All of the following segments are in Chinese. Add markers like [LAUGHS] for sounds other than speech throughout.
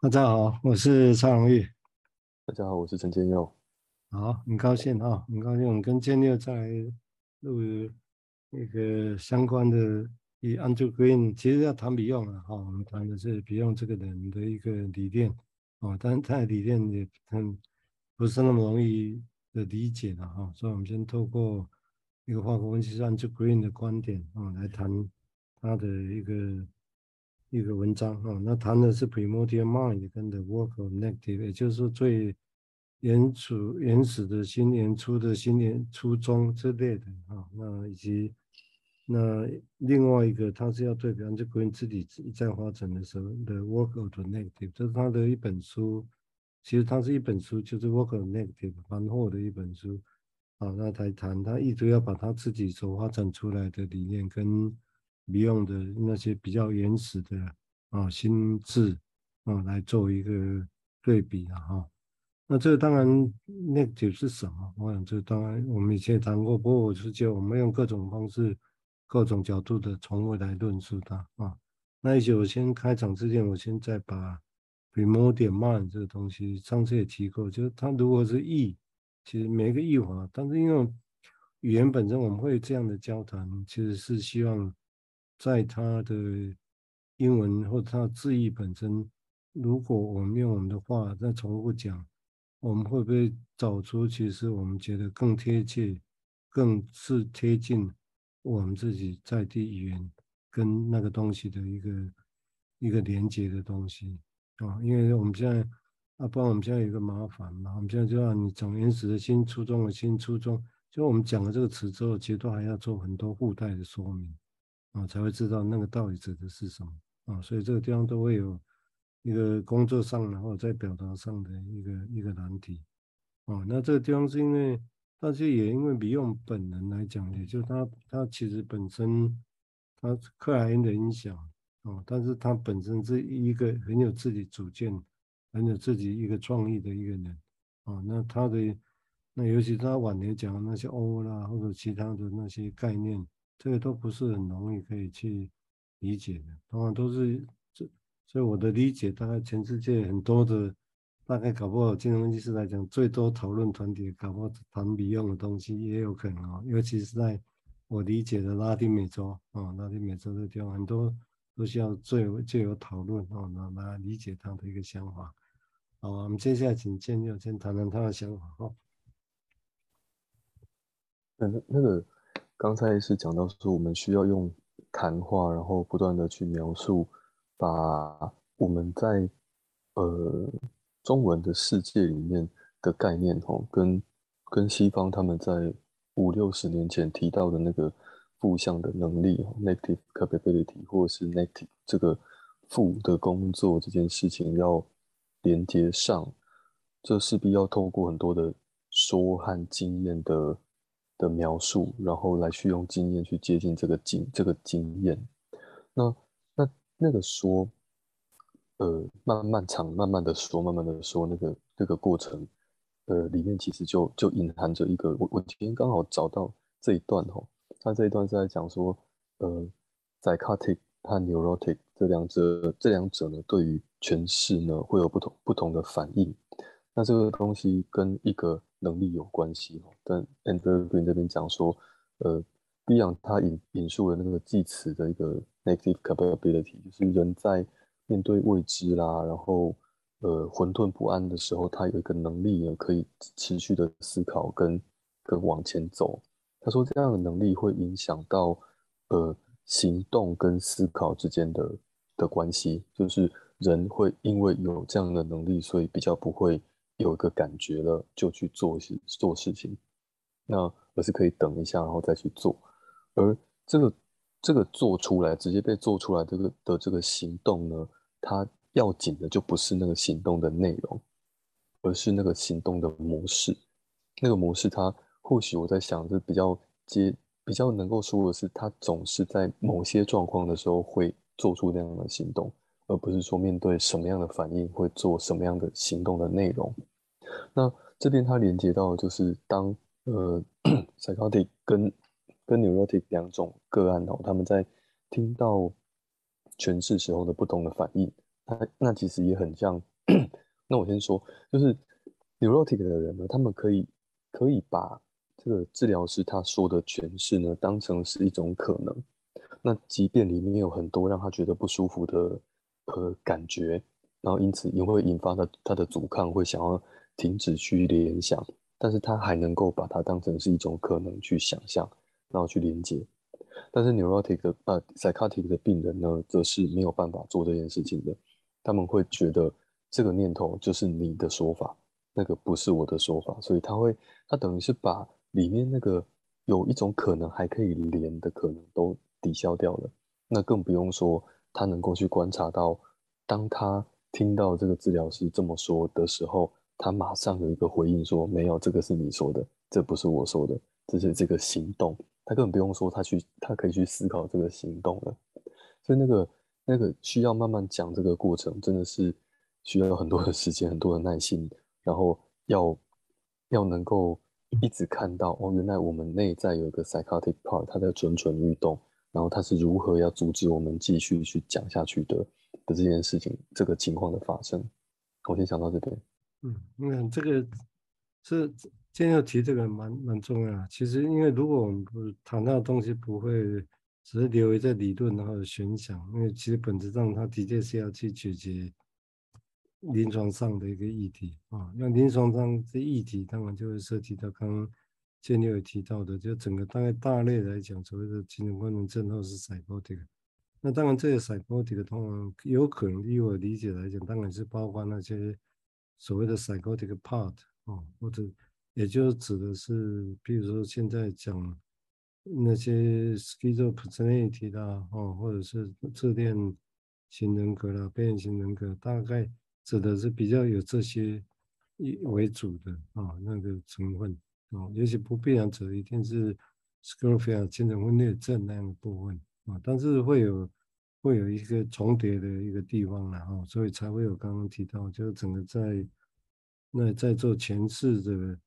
大家好，我是蔡荣玉。大家好，我是陈建佑。好，很高兴啊，很高兴我们跟建佑再来录那个相关的以 Andrew Green，其实要谈 Beyond 啊，哈，我们谈的是 Beyond 这个人的一个理念哦，但是他的理念也很不是那么容易的理解的哈，所以我们先透过一个化学分析师 Andrew Green 的观点啊来谈他的一个。一个文章啊，那谈的是 primordial mind 跟 the work of negative，也就是说最原初原始的新年初的新年、初中之类的啊。那以及那另外一个，他是要对比方就关于自己一再发展的时候的 work of the negative，这是他的一本书。其实他是一本书，就是 work of negative 翻后的一本书啊。那他谈他一直要把他自己所发展出来的理念跟 Beyond 的那些比较原始的啊心智啊来做一个对比啊哈，那这当然 negative 是什么？我想这当然我们以前谈过，不过我是觉得我们用各种方式、各种角度的从未来论述它啊。那一些我先开场之前，我先再把 p r i m o d i a mind 这个东西，上次也提过，就是它如果是译，其实每一个译法，但是因为语言本身我们会这样的交谈，其实是希望。在他的英文或他的字义本身，如果我们用我们的话再重复讲，我们会不会找出其实我们觉得更贴切、更是贴近我们自己在地语言跟那个东西的一个一个连接的东西啊？因为我们现在啊，不然我们现在有一个麻烦嘛，我们现在就让你讲原始的新、初中的新、初中，就我们讲了这个词之后，其实都还要做很多附带的说明。啊，才会知道那个到底指的是什么啊，所以这个地方都会有一个工作上，然后在表达上的一个一个难题啊。那这个地方是因为，但是也因为 Beyond 本人来讲，也就他他其实本身他克莱因的影响啊，但是他本身是一个很有自己主见、很有自己一个创意的一个人啊。那他的那尤其他晚年讲的那些 O 啦，或者其他的那些概念。这个都不是很容易可以去理解的，当然都是这，所以我的理解，大概全世界很多的，大概搞不好金融分析师来讲，最多讨论团体搞不好谈 Beyond 的东西也有可能啊，尤其是在我理解的拉丁美洲啊，拉丁美洲的地方很多都需要最有最有讨论啊，来来理解他的一个想法。好，我们接下来请建佑先谈谈他的想法哈。那那个。刚才是讲到说，我们需要用谈话，然后不断的去描述，把我们在呃中文的世界里面的概念，吼，跟跟西方他们在五六十年前提到的那个负向的能力，negative capability，或是 negative 这个负的工作这件事情要连接上，这势必要透过很多的说和经验的。的描述，然后来去用经验去接近这个经这个经验。那那那个说，呃，慢慢长，慢慢的说，慢慢的说，那个那个过程，呃，里面其实就就隐含着一个，我我今天刚好找到这一段哦，他这一段是在讲说，呃，psychotic 和 neurotic 这两者，这两者呢，对于诠释呢会有不同不同的反应。那这个东西跟一个能力有关系，但 Andrew Green 这边讲说，呃，Beyond 他引引述了那个济慈的一个 negative capability，就是人在面对未知啦，然后呃混沌不安的时候，他有一个能力呢，可以持续的思考跟跟往前走。他说这样的能力会影响到呃行动跟思考之间的的关系，就是人会因为有这样的能力，所以比较不会。有一个感觉了，就去做事做事情，那而是可以等一下，然后再去做。而这个这个做出来，直接被做出来这个的这个行动呢，它要紧的就不是那个行动的内容，而是那个行动的模式。那个模式，它或许我在想，是比较接比较能够说的是，它总是在某些状况的时候会做出那样的行动。而不是说面对什么样的反应会做什么样的行动的内容。那这边它连接到就是当呃 psychotic 跟跟 neurotic 两种个案哦，他们在听到诠释时候的不同的反应。那那其实也很像。[CLEARS THROAT] 那我先说，就是 neurotic 的人呢，他们可以可以把这个治疗师他说的诠释呢，当成是一种可能。那即便里面有很多让他觉得不舒服的和感觉，然后因此也会引发他他的阻抗，会想要停止去联想，但是他还能够把它当成是一种可能去想象，然后去连接。但是 neurotic 的呃 psychotic 的病人呢，则是没有办法做这件事情的，他们会觉得。这个念头就是你的说法，那个不是我的说法，所以他会，他等于是把里面那个有一种可能还可以连的可能都抵消掉了。那更不用说他能够去观察到，当他听到这个治疗师这么说的时候，他马上有一个回应说：“没有，这个是你说的，这不是我说的，这是这个行动。”他根本不用说，他去，他可以去思考这个行动了。所以那个那个需要慢慢讲这个过程，真的是。需要有很多的时间，很多的耐心，然后要要能够一直看到哦，原来我们内在有一个 psychotic part，它在蠢蠢欲动，然后它是如何要阻止我们继续去讲下去的的这件事情，这个情况的发生。我先想到这边。嗯，你看这个是今天要提这个蛮蛮重要。其实，因为如果我们不谈到的东西，不会只是留在理论然后悬想，因为其实本质上它的确是要去解决。临床上的一个议题啊，那临床上这议题当然就会涉及到刚刚建立有提到的，就整个大概大类来讲，所谓的精神功能症或是 psychotic。那当然这个 psychotic 的通常有可能依我理解来讲，当然是包括那些所谓的 psychotic part 啊，或者也就指的是，比如说现在讲那些 schizophrenia 的哦，或者是自恋型人格啦、边缘型人格，大概。指的是比较有这些以为主的啊那个成分啊，也许不必然指一定是 schizophrenia 精神分裂症那样的部分啊，但是会有会有一个重叠的一个地方然后，所以才会有刚刚提到，就是整个在那在做诠释的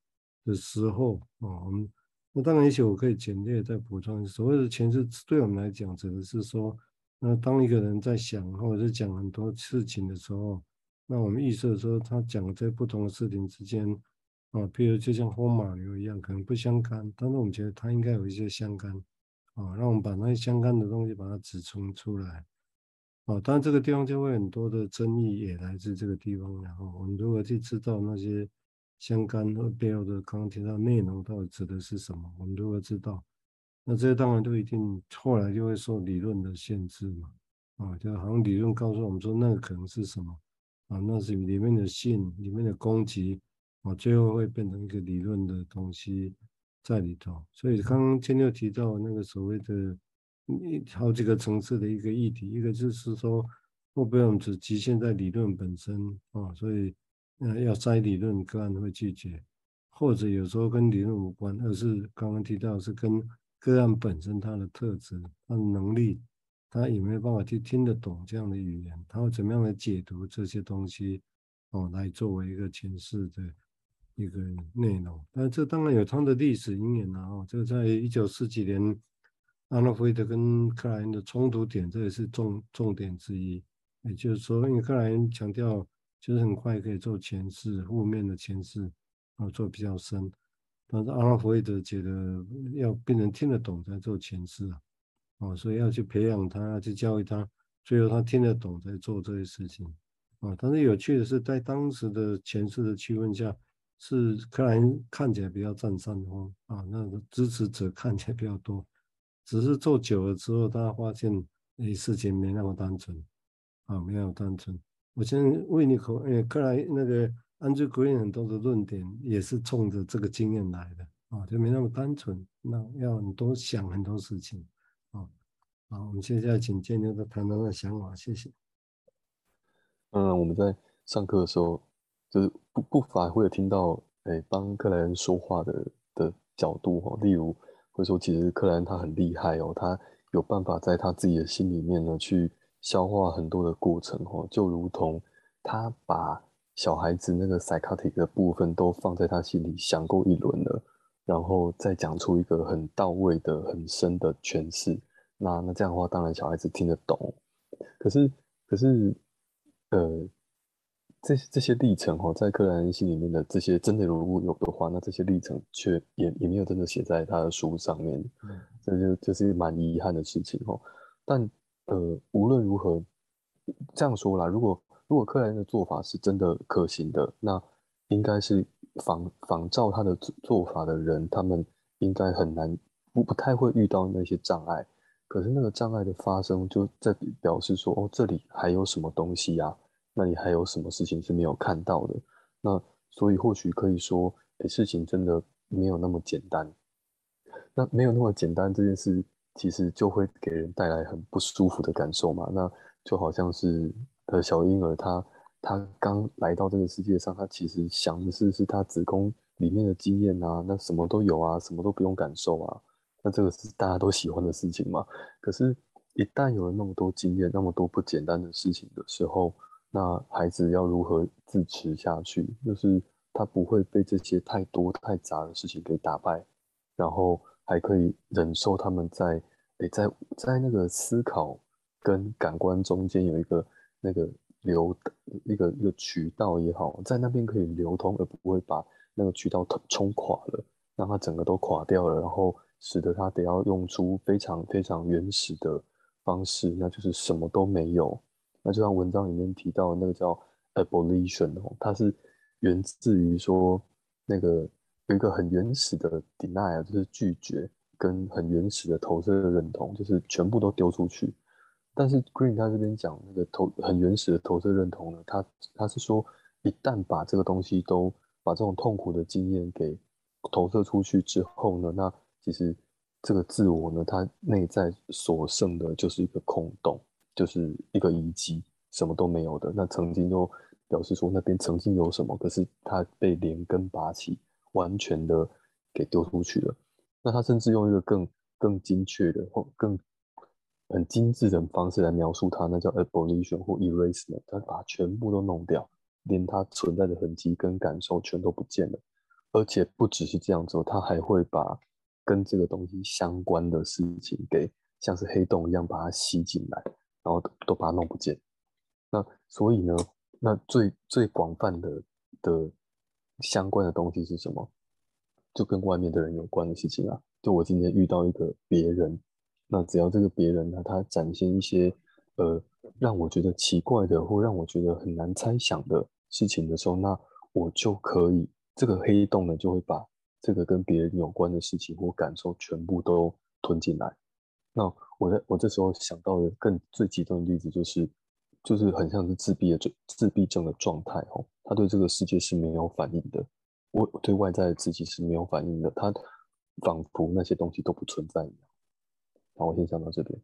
的时候啊，我们那当然也许我可以简略再补充，所谓的前世对我们来讲指的是说，那当一个人在想或者是讲很多事情的时候。那我们预设说，他讲在不同的事情之间，啊，比如就像风马牛一样，可能不相干，但是我们觉得它应该有一些相干，啊，让我们把那些相干的东西把它指出出来，啊，当然这个地方就会很多的争议也来自这个地方，然后我们如何去知道那些相干和背后的刚刚提到内容到底指的是什么？我们如何知道？那这些当然都一定后来就会受理论的限制嘛，啊，就好像理论告诉我们说那个可能是什么。啊，那是里面的信，里面的攻击，啊，最后会变成一个理论的东西在里头。所以刚刚千六提到那个所谓的一好几个层次的一个议题，一个就是说，会不会我们只局限在理论本身啊？所以，呃，要筛理论个案会拒绝，或者有时候跟理论无关，而是刚刚提到是跟个案本身它的特质、它的能力。他有没有办法去听得懂这样的语言？他会怎么样来解读这些东西？哦，来作为一个诠释的一个内容。但这当然有他的历史因缘啊。哦，这个在一九四几年，阿诺弗伊德跟克莱因的冲突点，这也是重重点之一。也就是说，因为克莱因强调就是很快可以做前世，负面的前世，啊，做比较深。但是阿诺弗伊德觉得要病人听得懂才做前世啊。哦，所以要去培养他，要去教育他，最后他听得懂才做这些事情。啊，但是有趣的是，在当时的前世的气氛下，是克莱因看起来比较占上风啊，那个支持者看起来比较多。只是做久了之后，他发现，哎，事情没那么单纯，啊，没那么单纯。我先为你口，哎，克莱那个安德鲁格林很多的论点也是冲着这个经验来的，啊，就没那么单纯，那要很多想很多事情。啊，好，我们现在请建牛的谈谈的想法，谢谢。嗯，我们在上课的时候，就是不不乏会有听到，哎，帮克莱恩说话的的角度哈，例如会说，其实克莱恩他很厉害哦，他有办法在他自己的心里面呢，去消化很多的过程哦，就如同他把小孩子那个 psychotic 的部分都放在他心里想过一轮了。然后再讲出一个很到位的、很深的诠释，那那这样的话，当然小孩子听得懂。可是，可是呃，这这些历程哈，在克莱恩心里面的这些真的如果有的话，那这些历程却也也没有真的写在他的书上面，这就就是蛮遗憾的事情哈。但呃，无论如何，这样说啦，如果如果克莱恩的做法是真的可行的，那应该是仿仿照他的做法的人，他们应该很难不不太会遇到那些障碍。可是那个障碍的发生，就在表示说，哦，这里还有什么东西呀？那你还有什么事情是没有看到的？那所以或许可以说，诶，事情真的没有那么简单。那没有那么简单这件事，其实就会给人带来很不舒服的感受嘛。那就好像是呃小婴儿他他刚来到这个世界上，他其实想的是是他子宫里面的经验啊，那什么都有啊，什么都不用感受啊。那这个是大家都喜欢的事情嘛？可是，一旦有了那么多经验，那么多不简单的事情的时候，那孩子要如何自持下去？就是他不会被这些太多太杂的事情给打败，然后还可以忍受他们在诶在在那个思考跟感官中间有一个那个流一个一个渠道也好，在那边可以流通，而不会把那个渠道冲垮了，让它整个都垮掉了，然后。使得他得要用出非常非常原始的方式，那就是什么都没有。那就像文章里面提到那个叫 abolition 哦，它是源自于说那个有一个很原始的 denial，就是拒绝，跟很原始的投射的认同，就是全部都丢出去。但是 Green 他这边讲那个投很原始的投射认同呢，他他是说一旦把这个东西都把这种痛苦的经验给投射出去之后呢，那其实这个自我呢，它内在所剩的就是一个空洞，就是一个遗迹，什么都没有的。那曾经都表示说那边曾经有什么，可是它被连根拔起，完全的给丢出去了。那他甚至用一个更更精确的或更很精致的方式来描述它，那叫 abolition 或 erasement，他把它全部都弄掉，连它存在的痕迹跟感受全都不见了。而且不只是这样子，他还会把跟这个东西相关的事情，给像是黑洞一样把它吸进来，然后都，都把它弄不见。那所以呢，那最最广泛的的相关的东西是什么？就跟外面的人有关的事情啊。就我今天遇到一个别人，那只要这个别人呢，他展现一些呃让我觉得奇怪的，或让我觉得很难猜想的事情的时候，那我就可以这个黑洞呢就会把。这个跟别人有关的事情或感受全部都吞进来，那我在我这时候想到的更最极端的例子就是，就是很像是自闭的自闭症的状态哦，他对这个世界是没有反应的，我对外在的自己是没有反应的，他仿佛那些东西都不存在一样。好，我先讲到这边。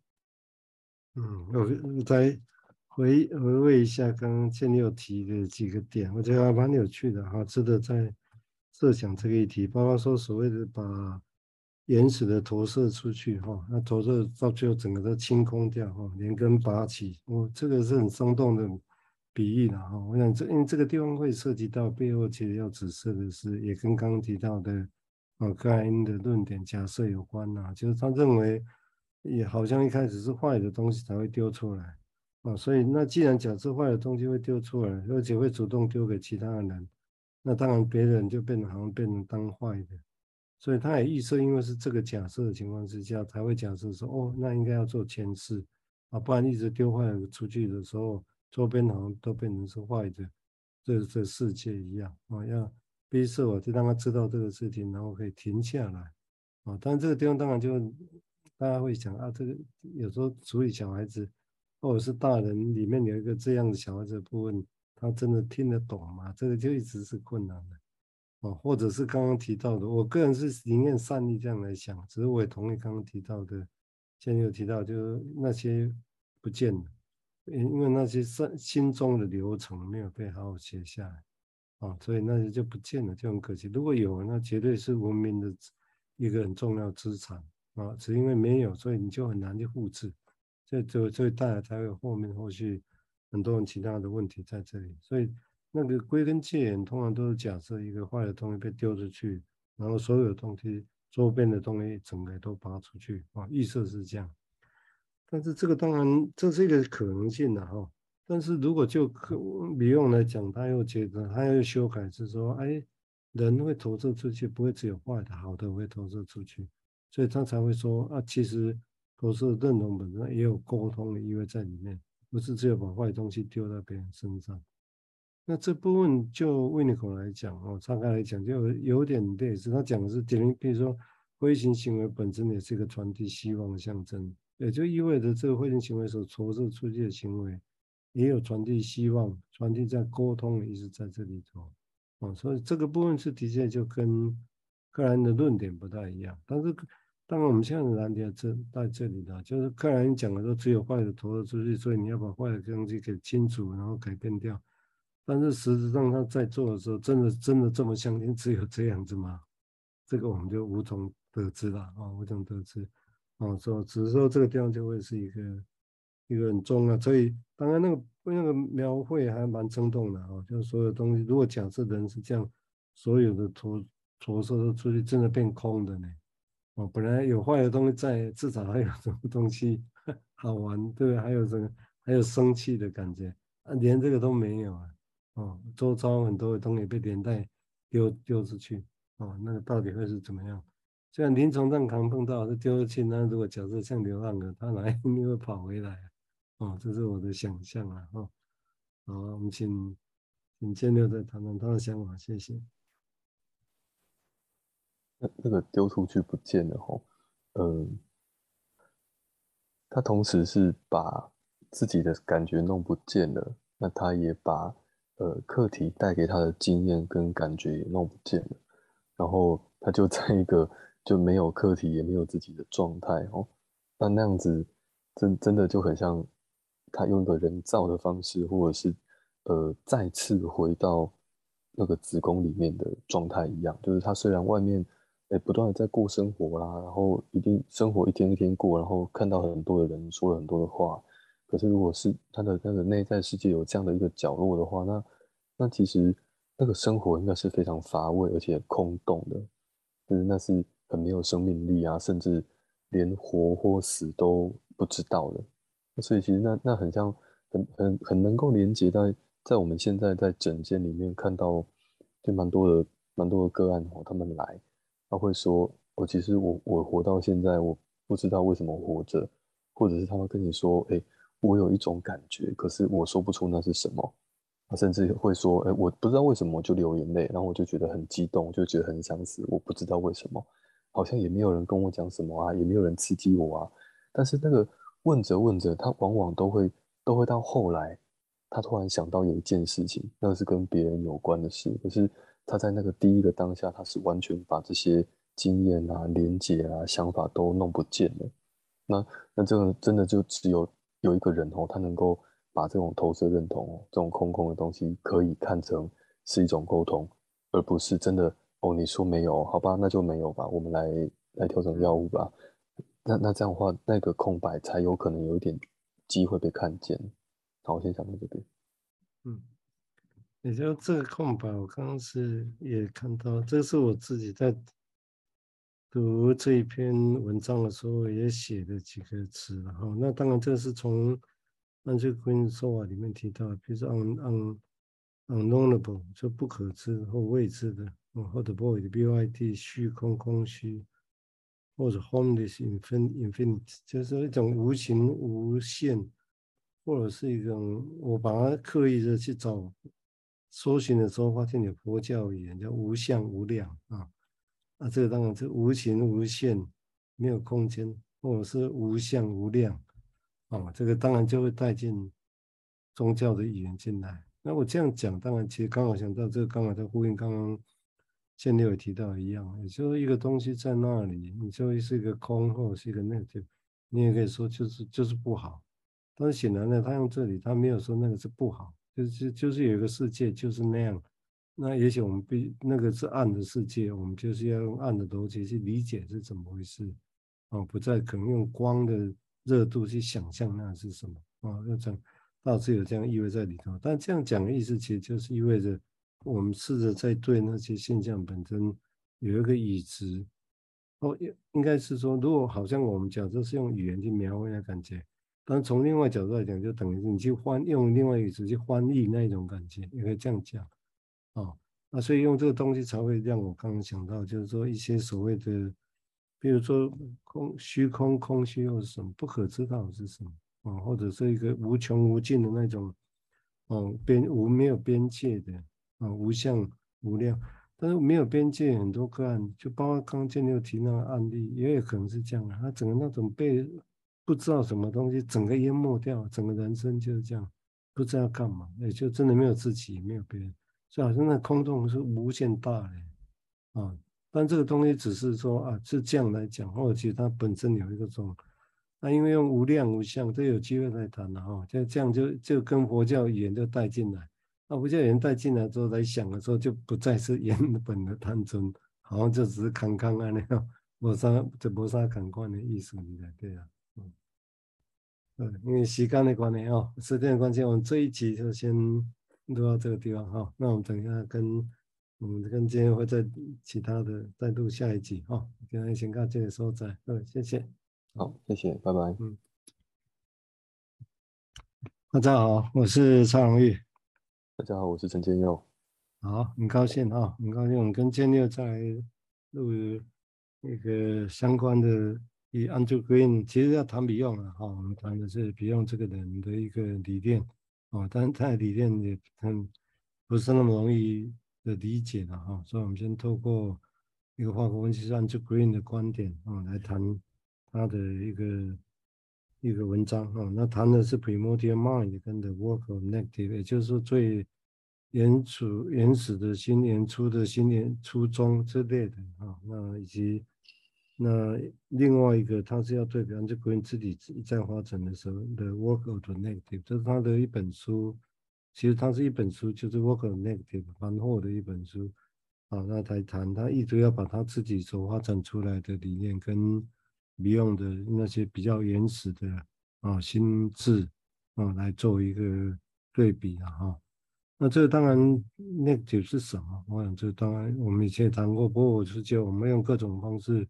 嗯，我再回回味一下刚刚建立有提的几个点，我觉得还蛮有趣的哈，值得在。设想这个议题，包括说所谓的把原始的投射出去哈，那投射到最后整个都清空掉哈，连根拔起，我这个是很生动的比喻了哈。我想这因为这个地方会涉及到背后其实要指涉的是，也跟刚刚提到的啊克莱因的论点假设有关呐，就是他认为也好像一开始是坏的东西才会丢出来啊，所以那既然假设坏的东西会丢出来，而且会主动丢给其他的人。那当然，别人就变得好像变成当坏的，所以他也预设，因为是这个假设的情况之下，才会假设说，哦，那应该要做前世啊，不然一直丢坏了出去的时候，周边好像都变成是坏的，这这世界一样啊，要逼设我就让他知道这个事情，然后可以停下来啊。但这个地方当然就大家会想啊，这个有时候处理小孩子或者是大人里面有一个这样的小孩子的部分。他真的听得懂吗？这个就一直是困难的，哦，或者是刚刚提到的，我个人是宁愿善意这样来想，只是我也同意刚刚提到的，现在有提到就是那些不见了，因因为那些心心中的流程没有被好好写下来，啊，所以那些就不见了，就很可惜。如果有，那绝对是文明的一个很重要资产啊，只因为没有，所以你就很难去复制，这就所以大家才会后面后续。很多人其他的问题在这里，所以那个归根结源，通常都是假设一个坏的东西被丢出去，然后所有东西周边的东西整个都拔出去啊，预设是这样。但是这个当然这是一个可能性的哈，但是如果就可比用来讲，他又觉得他又修改是说，哎，人会投射出去，不会只有坏的，好的会投射出去，所以他才会说啊，其实投射认同本身也有沟通的意味在里面，不是只有把坏东西丢到别人身上。那这部分就维尼口来讲哦，岔开来讲就有点类似，他讲的是点名，比如说灰行行为本身也是一个传递希望的象征，也就意味着这个灰行行为所投射出去的行为。也有传递希望，传递在沟通的意思在这里头，哦，所以这个部分是的确就跟克兰的论点不太一样。但是，当然我们现在的难点在在这里的，就是克兰讲的说只有坏的投射出去，所以你要把坏的东西给清除，然后改变掉。但是实质上他在做的时候，真的真的这么相信只有这样子吗？这个我们就无从得知了啊，无从得知。哦，说只是说这个地方就会是一个。一个很重要，所以当然那个那个描绘还蛮生动的啊，就是所有东西，如果假设人是这样，所有的投投射都出去，真的变空的呢？哦，本来有坏的东西在，至少还有什么东西好玩，对不对？还有这个，还有生气的感觉，啊，连这个都没有啊！哦，周遭很多的东西被连带丢丢出去，哦，那个到底会是怎么样？像临床上常碰到是丢出去，那如果假设像流浪的，他哪一天会跑回来？哦，这是我的想象啊！哦，好，我们请请建六再谈谈他的想法，谢谢。那那个丢出去不见了哦，嗯，他同时是把自己的感觉弄不见了，那他也把呃课题带给他的经验跟感觉也弄不见了，然后他就在一个就没有课题也没有自己的状态哦，那那样子真真的就很像。他用一个人造的方式，或者是呃再次回到那个子宫里面的状态一样，就是他虽然外面诶不断的在过生活啦，然后一定生活一天一天过，然后看到很多的人说了很多的话，可是如果是他的那个内在世界有这样的一个角落的话，那那其实那个生活应该是非常乏味而且空洞的，就是那是很没有生命力啊，甚至连活或死都不知道的。所以其实那那很像很很很能够连接到在我们现在在诊间里面看到就蛮多的蛮多的个案哦，他们来他会说，我其实我我活到现在我不知道为什么活着，或者是他会跟你说，哎，我有一种感觉，可是我说不出那是什么，他甚至会说，哎，我不知道为什么就流眼泪，然后我就觉得很激动，就觉得很想死，我不知道为什么，好像也没有人跟我讲什么啊，也没有人刺激我啊，但是那个。问着问着，他往往都会都会到后来，他突然想到有一件事情，那是跟别人有关的事。可是他在那个第一个当下，他是完全把这些经验啊、连结啊、想法都弄不见了。那那这个真的就只有有一个人哦，他能够把这种投射认同，这种空空的东西，可以看成是一种沟通，而不是真的哦。你说没有，好吧，那就没有吧。我们来来调整药物吧。那那这样的话，那个空白才有可能有一点机会被看见。好，我先讲到这边。嗯，也就这个空白，我刚刚是也看到，这是我自己在读这一篇文章的时候也写的几个词。然后，那当然这是从安居坤说法里面提到，比如说 un un unknowable 就不可知或未知的，或者 void b o i d 虚空空虚。或者 formless infinite，就是一种无形无限，或者是一种我把它刻意的去找搜寻的时候，发现有佛教语言叫无相无量啊，啊，这个当然是无形无限，没有空间，或者是无相无量哦，这个当然就会带进宗教的语言进来。那我这样讲，当然其实刚好想到这个，刚好在呼应刚刚。前面有提到一样，也就是一个东西在那里，你就会是一个空，或者是一个 negative，你也可以说就是就是不好。但是显然呢，他用这里，他没有说那个是不好，就是就是有一个世界就是那样。那也许我们必那个是暗的世界，我们就是要用暗的逻辑去理解是怎么回事啊，不再可能用光的热度去想象那是什么啊，要讲倒是有这样意味在里头。但这样讲的意思，其实就是意味着。我们试着在对那些现象本身有一个已知，哦，应应该是说，如果好像我们讲这是用语言去描绘的感觉，但从另外角度来讲，就等于是你去翻用另外一个词去翻译那一种感觉，也可以这样讲，哦，那所以用这个东西才会让我刚刚想到，就是说一些所谓的，比如说空虚空空虚又是什么，不可知道是什么啊、或者是一个无穷无尽的那种，哦，边无没有边界的啊、无相无量，但是没有边界很多个案，就包括刚刚建立提那个案例，也有可能是这样的，他整个那种被。不知道什么东西，整个淹没掉，整个人生就是这样，不知道干嘛，也就真的没有自己，没有别人，就好像那空洞是无限大的啊。但这个东西只是说啊，是这样来讲，或者其实它本身有一个种，那、因为用无量无相，这有机会来谈了哈。就这样就就跟佛教语言就带进来，那、佛教语言带进来之后来想的时候，就不再是原本的贪嗔，好像就只是康康啊那样，没啥就没啥感官的意思，对啊。嗯，因为时间的关系哦，时间的关系，我们这一集就先录到这个地方哈、哦。那我们等一下跟嗯跟今天会在其他的再录下一集哈、哦。今天先到这里收在，嗯，谢谢。好，谢谢，拜拜。嗯，大家好，我是蔡荣玉。大家好，我是陈建佑。好，很高兴啊、哦，很高兴我们跟建佑在录那个相关的。以 Andrew Green 其实要谈 Beyond 啊，哈，我们谈的是 Beyond 这个人的一个理念，哦，但是他的理念也很不是那么容易的理解了哈，所以我们先透过一个化学分析师 Andrew Green 的观点啊，来谈他的一个一个文章啊，那谈的是 Primordial Mind 跟 The Work of Negative，也就是说最原始原始的新年初的新年初中之类的啊，那以及。那另外一个，他是要对比方，就关于自己一再发展的时候的 work of the negative，这是他的一本书。其实他是一本书，就是 work negative 蛮厚的一本书。啊，那他谈，他一直要把他自己所发展出来的理念跟 Beyond 的那些比较原始的啊心智啊来做一个对比啊哈。那这当然 negative 是什么？我想这当然我们以前也谈过，不过我是觉得我们用各种方式。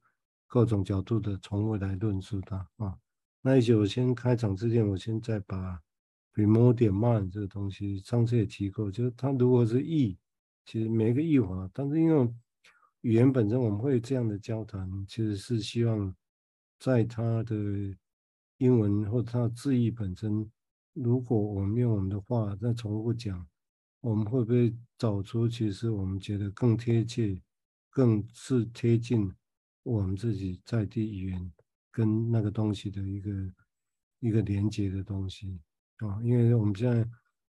各种角度的从未来论述它啊，那也许我先开场之前，我先再把 Primordial Mind 这个东西，上次也提过，就是它如果是译，其实每个译法，但是因为语言本身我们会这样的交谈，其实是希望在它的英文或者它字义本身，如果我们用我们的话再重复讲，我们会不会找出其实我们觉得更贴切、更是贴近。我们自己在地语言跟那个东西的一个一个连接的东西啊，因为我们现在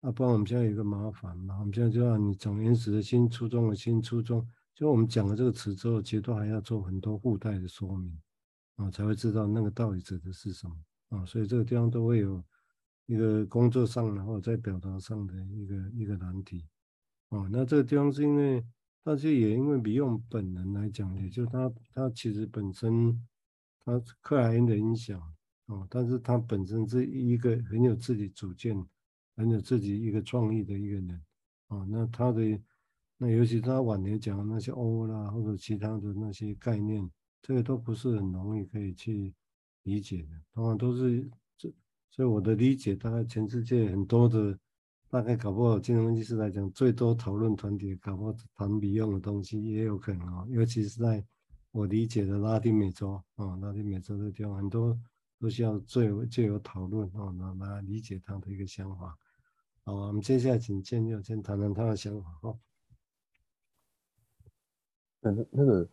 啊，不然我们现在有个麻烦嘛，我们现在就让你从原始的心、初衷的心、初衷，就我们讲了这个词之后，其实都还要做很多附带的说明啊，才会知道那个到底指的是什么啊，所以这个地方都会有一个工作上然后在表达上的一个一个难题啊，那这个地方是因为。但是也因为比用本人来讲，也就他他其实本身他克莱因的影响哦，但是他本身是一个很有自己主见、很有自己一个创意的一个人哦。那他的那尤其他晚年讲的那些欧啦或者其他的那些概念，这个都不是很容易可以去理解的，当然都是这，所以我的理解，大概全世界很多的。大概搞不好，金融分析师来讲，最多讨论团体搞不好谈 Beyond 的东西也有可能啊。尤其是在我理解的拉丁美洲啊，拉丁美洲的地方，很多都需要最有最有讨论啊，来来理解他的一个想法。好，我们接下来请建佑先谈谈他的想法哈。那那个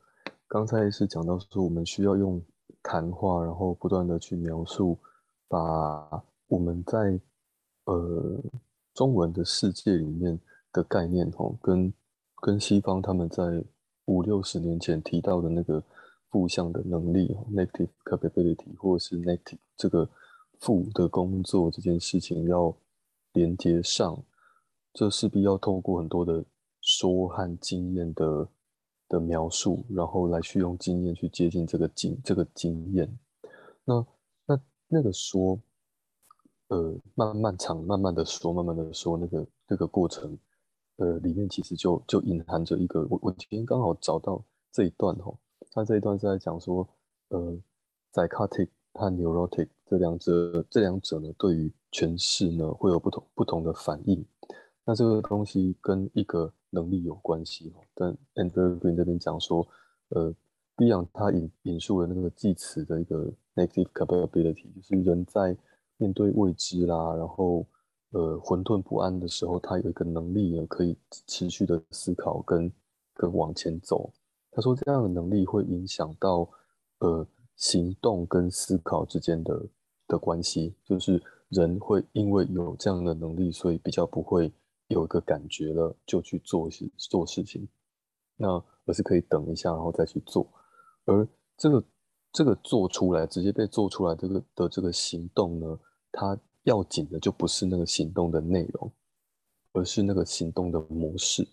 刚才是讲到说，我们需要用谈话，然后不断的去描述，把我们在呃。中文的世界里面的概念，哦，跟跟西方他们在五六十年前提到的那个负向的能力，native capability，或是 native 这个负的工作这件事情要连接上，这势必要透过很多的说和经验的的描述，然后来去用经验去接近这个经这个经验。那那那个说。呃，慢慢长，慢慢的说，慢慢的说，那个那个过程，呃，里面其实就就隐含着一个，我我今天刚好找到这一段哈，他这一段是在讲说，呃，psychotic 和 neurotic 这两者这两者呢，对于诠释呢会有不同不同的反应。那这个东西跟一个能力有关系哦。但 Andrew Green 这边讲说，呃，Bion 他引引述了那个济慈的一个 negative capability，就是人在面对未知啦，然后呃混沌不安的时候，他有一个能力呢，可以持续的思考跟跟往前走。他说这样的能力会影响到呃行动跟思考之间的的关系，就是人会因为有这样的能力，所以比较不会有一个感觉了就去做事做事情，那而是可以等一下然后再去做，而这个这个做出来直接被做出来这个的这个行动呢，它要紧的就不是那个行动的内容，而是那个行动的模式。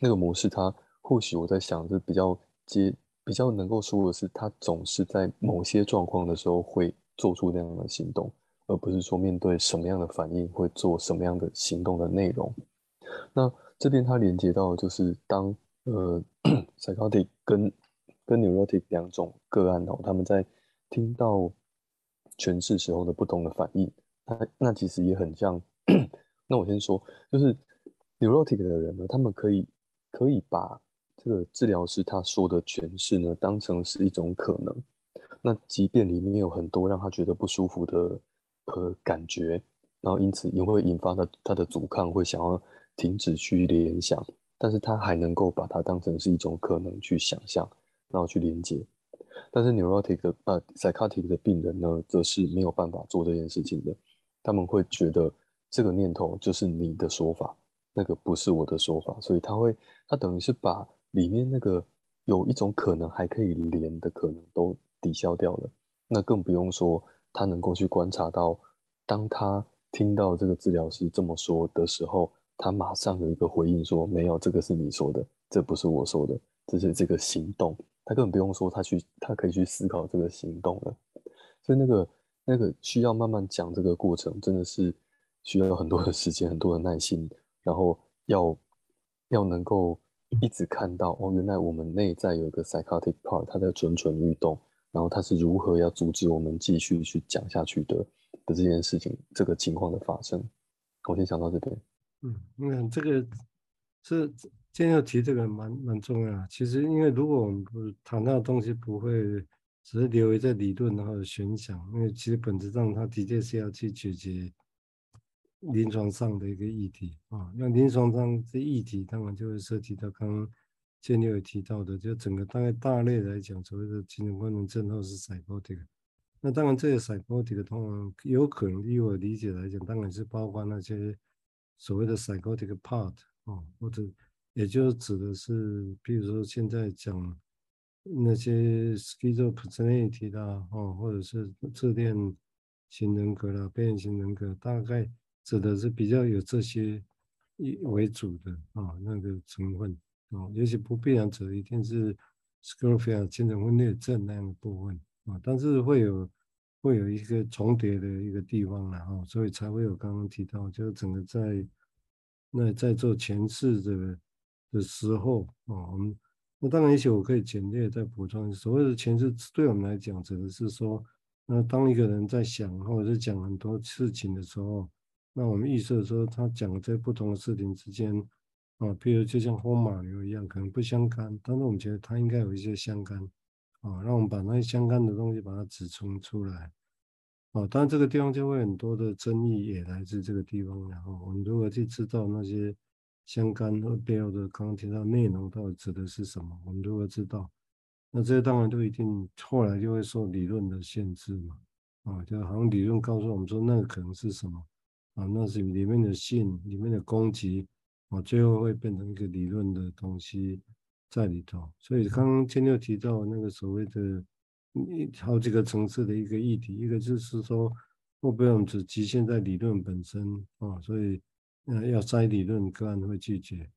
那个模式，它或许我在想，是比较接比较能够说的是，他总是在某些状况的时候会做出那样的行动。而不是说面对什么样的反应会做什么样的行动的内容。那这边它连接到的就是当呃 [CLEARS THROAT] psychotic 跟跟 neurotic 两种个案哦，他们在听到诠释时候的不同的反应，那那其实也很像。[CLEARS THROAT] 那我先说，就是 neurotic 的人呢，他们可以可以把这个治疗师他说的诠释呢当成是一种可能。那即便里面有很多让他觉得不舒服的。和感觉，然后因此也会引发他他的阻抗，会想要停止去联想，但是他还能够把它当成是一种可能去想象，然后去连接。但是 neurotic 的呃 psychotic 的病人呢，则是没有办法做这件事情的。他们会觉得这个念头就是你的说法，那个不是我的说法，所以他会他等于是把里面那个有一种可能还可以连的可能都抵消掉了。那更不用说。他能够去观察到，当他听到这个治疗师这么说的时候，他马上有一个回应说：“没有，这个是你说的，这不是我说的，这是这个行动。”他根本不用说，他去，他可以去思考这个行动了。所以那个那个需要慢慢讲这个过程，真的是需要很多的时间、很多的耐心，然后要要能够一直看到哦，原来我们内在有一个 psychotic part，它在蠢蠢欲动。然后他是如何要阻止我们继续去讲下去的的这件事情，这个情况的发生，我先想到这边。嗯，你看这个是今天要提这个蛮蛮重要。其实，因为如果我们不谈到的东西，不会只是留在理论然后悬想，因为其实本质上它的确是要去解决临床上的一个议题啊。那临床上这议题，当然就会涉及到刚刚。前面有提到的，就整个大概大类来讲，所谓的精神官能症或是 psychotic。那当然，这个 psychotic 的通常有可能，以我理解来讲，当然是包括那些所谓的 psychotic part 哦，或者也就指的是，比如说现在讲那些 schizophrenia 啦，哦，或者是自恋型人格啦、边缘型人格，大概指的是比较有这些以为主的啊那个成分。哦，也许不必然指一定是 schizophrenia 精神分裂症那样的部分啊，但是会有会有一个重叠的一个地方然后，所以才会有刚刚提到，就是整个在那在做前世的的时候啊，我们那当然也许我可以简略再补充，所谓的前世对我们来讲指的是说，那当一个人在想或者是讲很多事情的时候，那我们预设说他讲在不同的事情之间。啊，比如就像风马牛一样，可能不相干，但是我们觉得它应该有一些相干，啊，让我们把那些相干的东西把它指出出来，啊，当然这个地方就会很多的争议也来自这个地方，然后我们如何去知道那些相干和背后的刚刚提到内容到底指的是什么？我们如何知道？那这些当然都一定后来就会受理论的限制嘛，啊，就好像理论告诉我们说那个可能是什么，啊，那是里面的信里面的攻击。啊，最后会变成一个理论的东西在里头，所以刚刚千六提到那个所谓的一好几个层次的一个议题，一个就是说会不会我们只局限在理论本身啊，所以呃要摘理论个案会拒绝，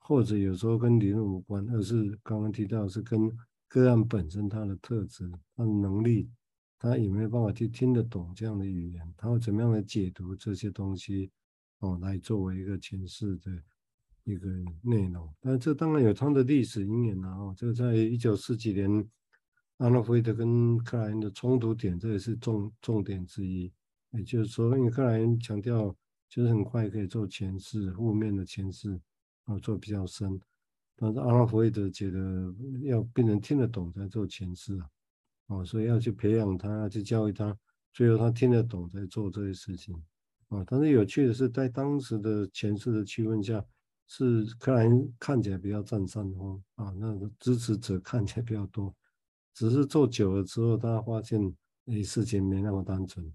或者有时候跟理论无关，而是刚刚提到是跟个案本身它的特质、它的能力，他有没有办法去听得懂这样的语言，他会怎么样来解读这些东西哦，来作为一个诠释的。一个内容，但这当然有它的历史因缘啊。这个在一九四几年，阿诺弗伊德跟克莱因的冲突点，这也是重重点之一。也就是说，因为克莱因强调就是很快可以做诠释，负面的诠释啊做比较深，但是阿诺弗伊德觉得要病人听得懂才做诠释啊，哦，所以要去培养他，要去教育他，最后他听得懂才做这些事情啊。但是有趣的是，在当时的前世的气氛下。是克莱因看起来比较占上风啊，那个支持者看起来比较多，只是做久了之后，他发现诶事情没那么单纯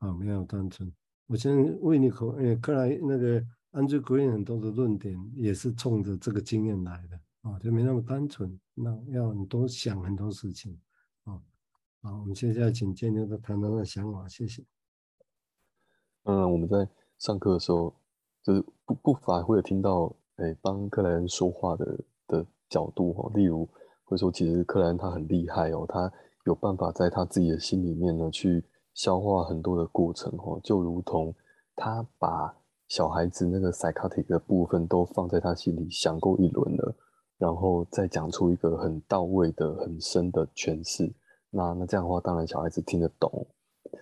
啊，没那么单纯。我先为你口，诶，克莱那个安德鲁·格林很多的论点也是冲着这个经验来的啊，就没那么单纯，那要很多想很多事情。好，我们现在请建牛的谈谈的想法，谢谢。嗯，我们在上课的时候。就是不不乏会有听到，哎，帮克莱恩说话的的角度哈，例如会说，其实克莱恩他很厉害哦，他有办法在他自己的心里面呢去消化很多的过程哦，就如同他把小孩子那个 psychotic 的部分都放在他心里想过一轮了，然后再讲出一个很到位的、很深的诠释。那那这样的话，当然小孩子听得懂。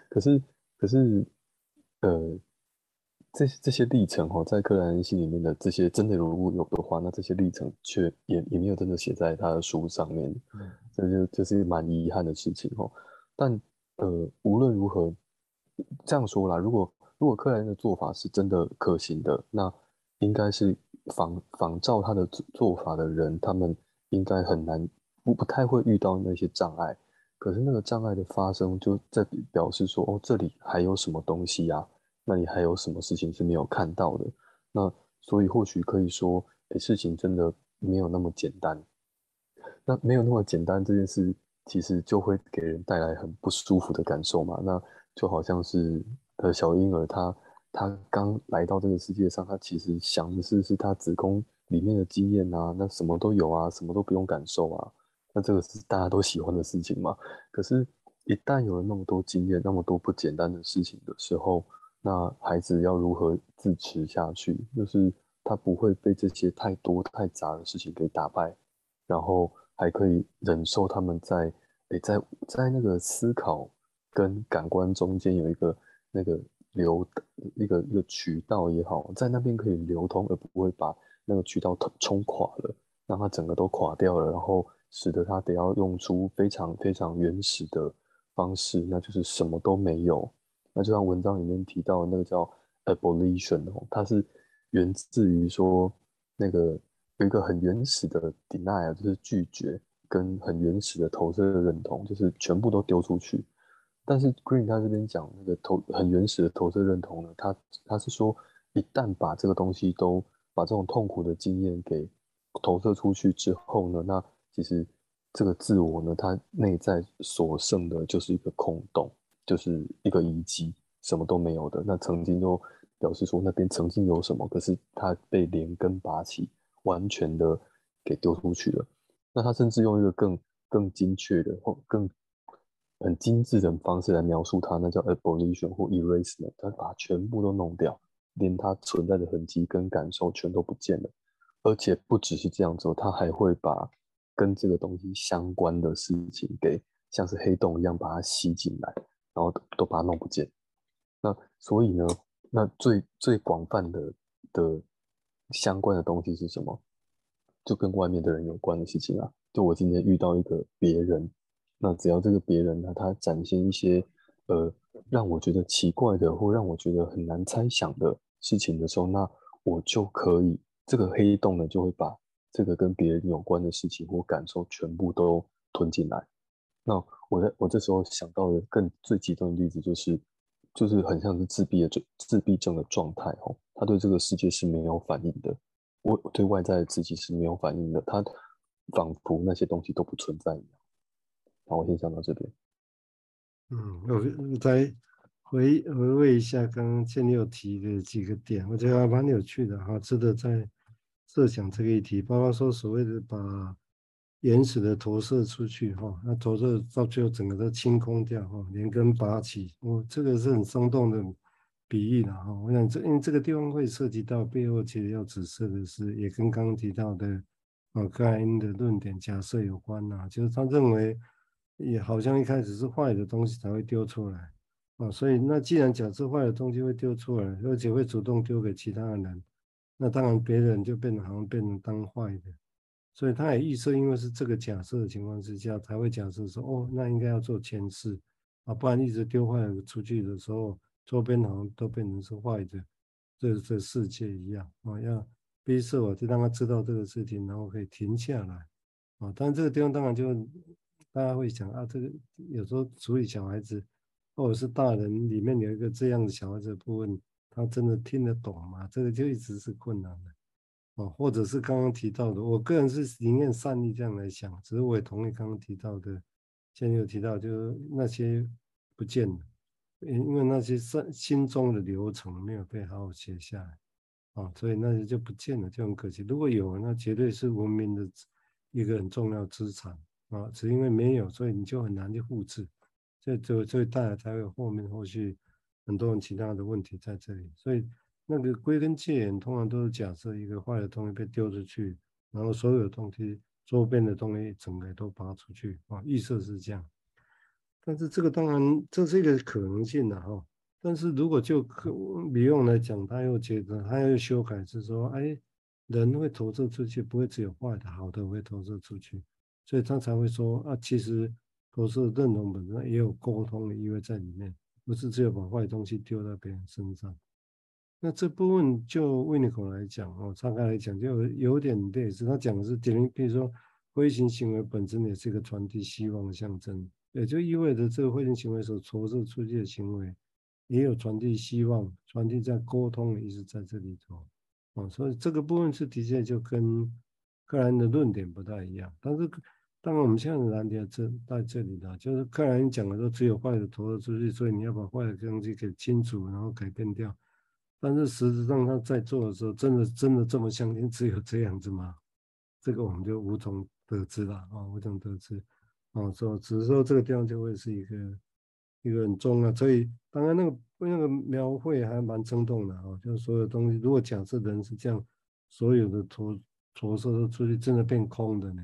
可是可是，呃。这这些历程哈，在克莱恩心里面的这些真的如果有的话，那这些历程却也也没有真的写在他的书上面，这就就是蛮遗憾的事情哦。但呃，无论如何，这样说啦，如果如果克莱恩的做法是真的可行的，那应该是仿仿照他的做法的人，他们应该很难不不太会遇到那些障碍。可是那个障碍的发生，就在表示说，哦，这里还有什么东西呀？那里还有什么事情是没有看到的？那所以或许可以说，诶，事情真的没有那么简单。那没有那么简单这件事，其实就会给人带来很不舒服的感受嘛。那就好像是呃小婴儿他他刚来到这个世界上，他其实想的是是他子宫里面的经验啊，那什么都有啊，什么都不用感受啊。那这个是大家都喜欢的事情嘛。可是，一旦有了那么多经验，那么多不简单的事情的时候，那孩子要如何自持下去？就是他不会被这些太多太杂的事情给打败，然后还可以忍受他们在诶在在那个思考跟感官中间有一个那个流一个一个渠道也好，在那边可以流通，而不会把那个渠道冲垮了，让它整个都垮掉了，然后使得他得要用出非常非常原始的方式，那就是什么都没有。那就像文章里面提到的那个叫 abolition 哦，它是源自于说那个有一个很原始的 denial，就是拒绝跟很原始的投射的认同，就是全部都丢出去。但是 Green 他这边讲那个投很原始的投射认同呢，他他是说一旦把这个东西都把这种痛苦的经验给投射出去之后呢，那其实这个自我呢，它内在所剩的就是一个空洞。就是一个遗迹，什么都没有的。那曾经都表示说那边曾经有什么，可是它被连根拔起，完全的给丢出去了。那他甚至用一个更更精确的或更很精致的方式来描述它，那叫 abolition 或 erasement，他把它全部都弄掉，连它存在的痕迹跟感受全都不见了。而且不只是这样子，他还会把跟这个东西相关的事情给像是黑洞一样把它吸进来。然后都，都把它弄不见，那所以呢，那最最广泛的的相关的东西是什么？就跟外面的人有关的事情啊。就我今天遇到一个别人，那只要这个别人呢，他展现一些呃让我觉得奇怪的，或让我觉得很难猜想的事情的时候，那我就可以这个黑洞呢，就会把这个跟别人有关的事情或感受全部都吞进来。那我在我这时候想到的更最极端的例子就是，就是很像是自闭的症自闭症的状态哦，他对这个世界是没有反应的，我对外在的自己是没有反应的，他仿佛那些东西都不存在一样。好，我先讲到这边。嗯，我再回回味一下刚刚建六提的几个点，我觉得还蛮有趣的哈，值得再设想这个议题，包括说所谓的把。原始的投射出去哈，那投射到最后整个都清空掉哈，连根拔起，哦，这个是很生动的比喻了哈。我想这因为这个地方会涉及到背后其实要指涉的是，也跟刚刚提到的啊克莱因的论点假设有关呐，就是他认为也好像一开始是坏的东西才会丢出来啊，所以那既然假设坏的东西会丢出来，而且会主动丢给其他的人，那当然别人就变得好像变成当坏的。所以他也预设，因为是这个假设的情况之下，才会假设说，哦，那应该要做前世啊，不然一直丢坏了出去的时候，周边好像都变成是坏的，这这世界一样啊，要逼设我就让他知道这个事情，然后可以停下来啊。但这个地方当然就大家会想啊，这个有时候处理小孩子或者是大人里面有一个这样的小孩子的部分，他真的听得懂吗？这个就一直是困难的。哦或者是刚刚提到的，我个人是宁愿善意这样来想，只是我也同意刚刚提到的，现在有提到就是那些不见了，因因为那些心心中的流程没有被好好写下来，啊，所以那些就不见了，就很可惜。如果有，那绝对是文明的一个很重要资产啊，只因为没有，所以你就很难去复制，所以就所以大家才会后面后续很多人其他的问题在这里，所以。那个归根结源，通常都是假设一个坏的东西被丢出去，然后所有的东西周边的东西整个都拔出去啊，预设是这样。但是这个当然这是一个可能性的哈。但是如果就可比用来讲，他又觉得他又修改是说，哎，人会投射出去，不会只有坏的，好的会投射出去，所以他才会说啊，其实投射认同本身也有沟通的意味在里面，不是只有把坏东西丢到别人身上。那这部分就维尼口来讲哦，岔开来讲就有点类似，他讲的是点，比如说灰行行为本身也是一个传递希望的象征，也就意味着这个灰行行为所投射出去的行为，也有传递希望、传递在沟通的意思在这里头，哦，所以这个部分是的确就跟克兰的论点不太一样，但是当然我们现在的难点在在这里的，就是克兰讲的说只有坏的投射出去，所以你要把坏的东西给清除，然后改变掉。但是实质上他在做的时候，真的真的这么相信只有这样子吗？这个我们就无从得知了啊，无从得知啊。说只是说这个地方就会是一个一个很重要，所以当然那个那个描绘还蛮生动的啊，就是所有东西，如果假设人是这样，所有的投投射都出去，真的变空的呢？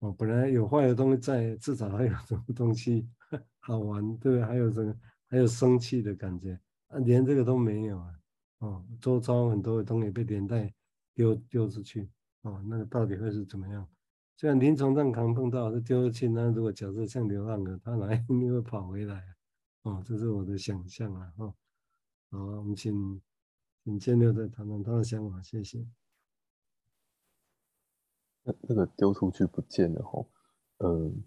哦，本来有坏的东西在，至少还有什么东西 [LAUGHS] 好玩，对不对？还有这个还有生气的感觉啊，连这个都没有啊。哦，周遭很多的东西被连带丢丢出去，哦，那个到底会是怎么样？虽然临床上可能碰到是丢出去，那如果假设像流浪的，他哪一天会跑回来？哦，这是我的想象啊，哦，好，我们请请建六再谈谈他的想法，谢谢。那个丢出去不见了吼，嗯，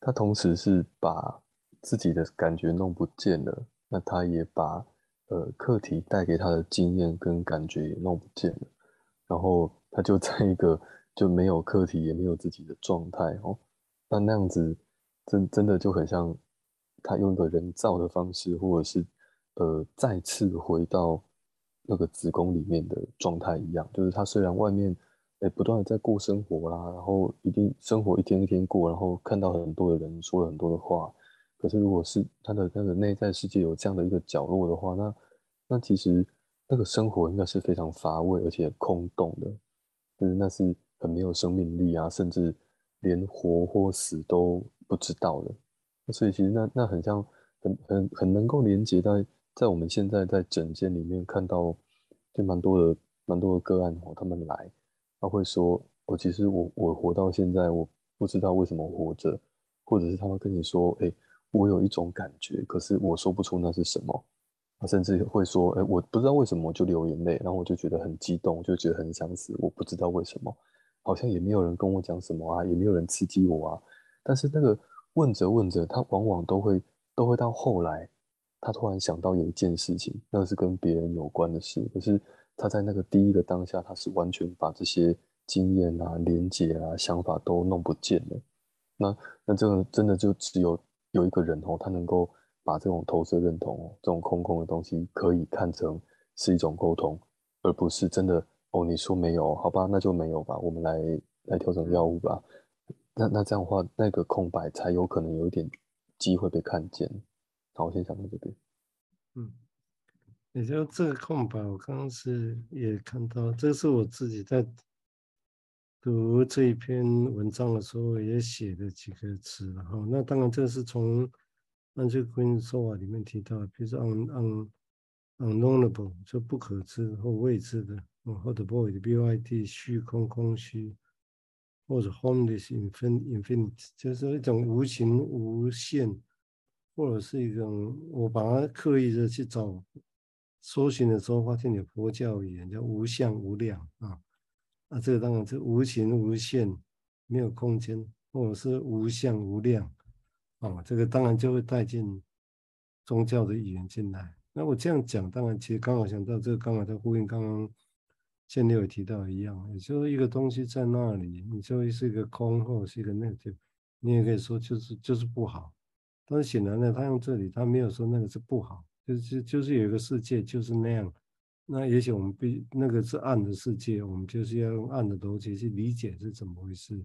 他同时是把自己的感觉弄不见了，那他也把。呃，课题带给他的经验跟感觉也弄不见了，然后他就在一个就没有课题也没有自己的状态哦，那那样子真真的就很像他用一个人造的方式，或者是呃再次回到那个子宫里面的状态一样，就是他虽然外面诶不断的在过生活啦，然后一定生活一天一天过，然后看到很多的人说了很多的话。可是，如果是他的那个内在世界有这样的一个角落的话，那那其实那个生活应该是非常乏味而且空洞的，就是那是很没有生命力啊，甚至连活或死都不知道的。所以，其实那那很像很很很能够连接到在我们现在在诊间里面看到，就蛮多的蛮多的个案哦，他们来他会说，我其实我我活到现在，我不知道为什么活着，或者是他会跟你说，哎。我有一种感觉，可是我说不出那是什么。他甚至会说：“哎，我不知道为什么就流眼泪，然后我就觉得很激动，就觉得很想死。我不知道为什么，好像也没有人跟我讲什么啊，也没有人刺激我啊。但是那个问着问着，他往往都会都会到后来，他突然想到有一件事情，那是跟别人有关的事。可是他在那个第一个当下，他是完全把这些经验啊、连结啊、想法都弄不见了。那那这个真的就只有。有一个人哦，他能够把这种投射认同哦，这种空空的东西，可以看成是一种沟通，而不是真的哦。你说没有，好吧，那就没有吧。我们来来调整药物吧。那那这样的话，那个空白才有可能有一点机会被看见。好，我先讲到这边。嗯，也就这个空白，我刚刚是也看到，这是我自己在读这一篇文章的时候也写的几个词哈。那当然这是从安居坤说法里面提到的，比如说 un un unknowable 就不可知或未知的，或者 void void 虚空空虚，或者 “homeless”“infinite” 就是一种无形无限，或者是一种我把它刻意的去找。搜寻的时候发现有佛教语言叫无相无量啊，那这个当然是无形无限，没有空间，或者是无相无量啊，这个当然就会带进宗教的语言进来。那我这样讲，当然其实刚好想到这个，刚好在呼应刚刚建立有提到一样，也就是一个东西在那里，你就会是一个空，或者是一个那个，你也可以说就是就是不好。但是显然呢，他用这里他没有说那个是不好。就是就是有一个世界就是那样，那也许我们必那个是暗的世界，我们就是要用暗的逻辑去理解是怎么回事，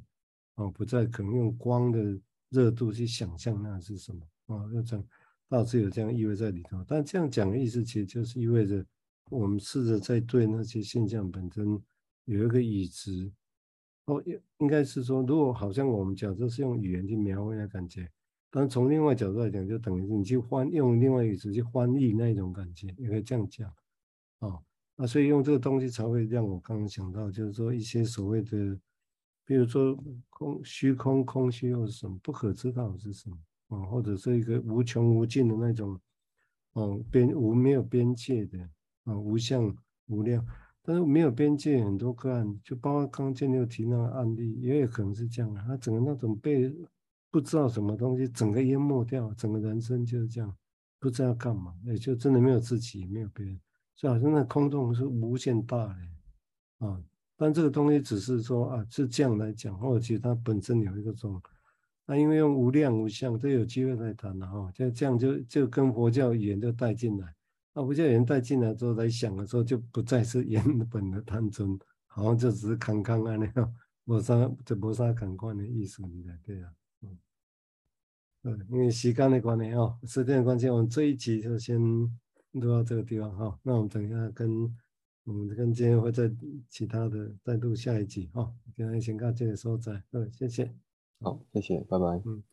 啊，不再可能用光的热度去想象那是什么。啊，要讲倒是有这样意味在里头，但这样讲的意思其实就是意味着我们试着在对那些现象本身有一个已知，哦，应应该是说，如果好像我们讲这是用语言去描绘的感觉。但从另外角度来讲，就等于是你去翻用另外一个词去翻译那一种感觉，也可以这样讲，哦，那所以用这个东西才会让我刚刚想到，就是说一些所谓的，比如说空虚空空虚又是什么，不可知道是什么啊、或者是一个无穷无尽的那种，哦，边无没有边界的啊、无相无量，但是没有边界很多个案，就包括刚刚建立提那个案例，也有可能是这样的，他整个那种被。不知道什么东西，整个淹没掉，整个人生就是这样，不知道干嘛，也就真的没有自己，没有别人，就好像那空洞是无限大的啊。但这个东西只是说啊，是这样来讲，或者其实它本身有一个种，那、因为用无量无相，这有机会来谈了哈。就这样就就跟佛教语言就带进来，那佛教语言带进来之后来想的时候，就不再是原本的贪嗔，好像就只是看看啊那样，没啥就没啥感官的意思，你对啊。嗯，因为时间的关系哦，时间的关系，我们这一集就先录到这个地方哈、哦。那我们等一下跟我们跟今天会在其他的再录下一集哈。今天先到这里收载，嗯，谢谢。好，谢谢，拜拜。嗯。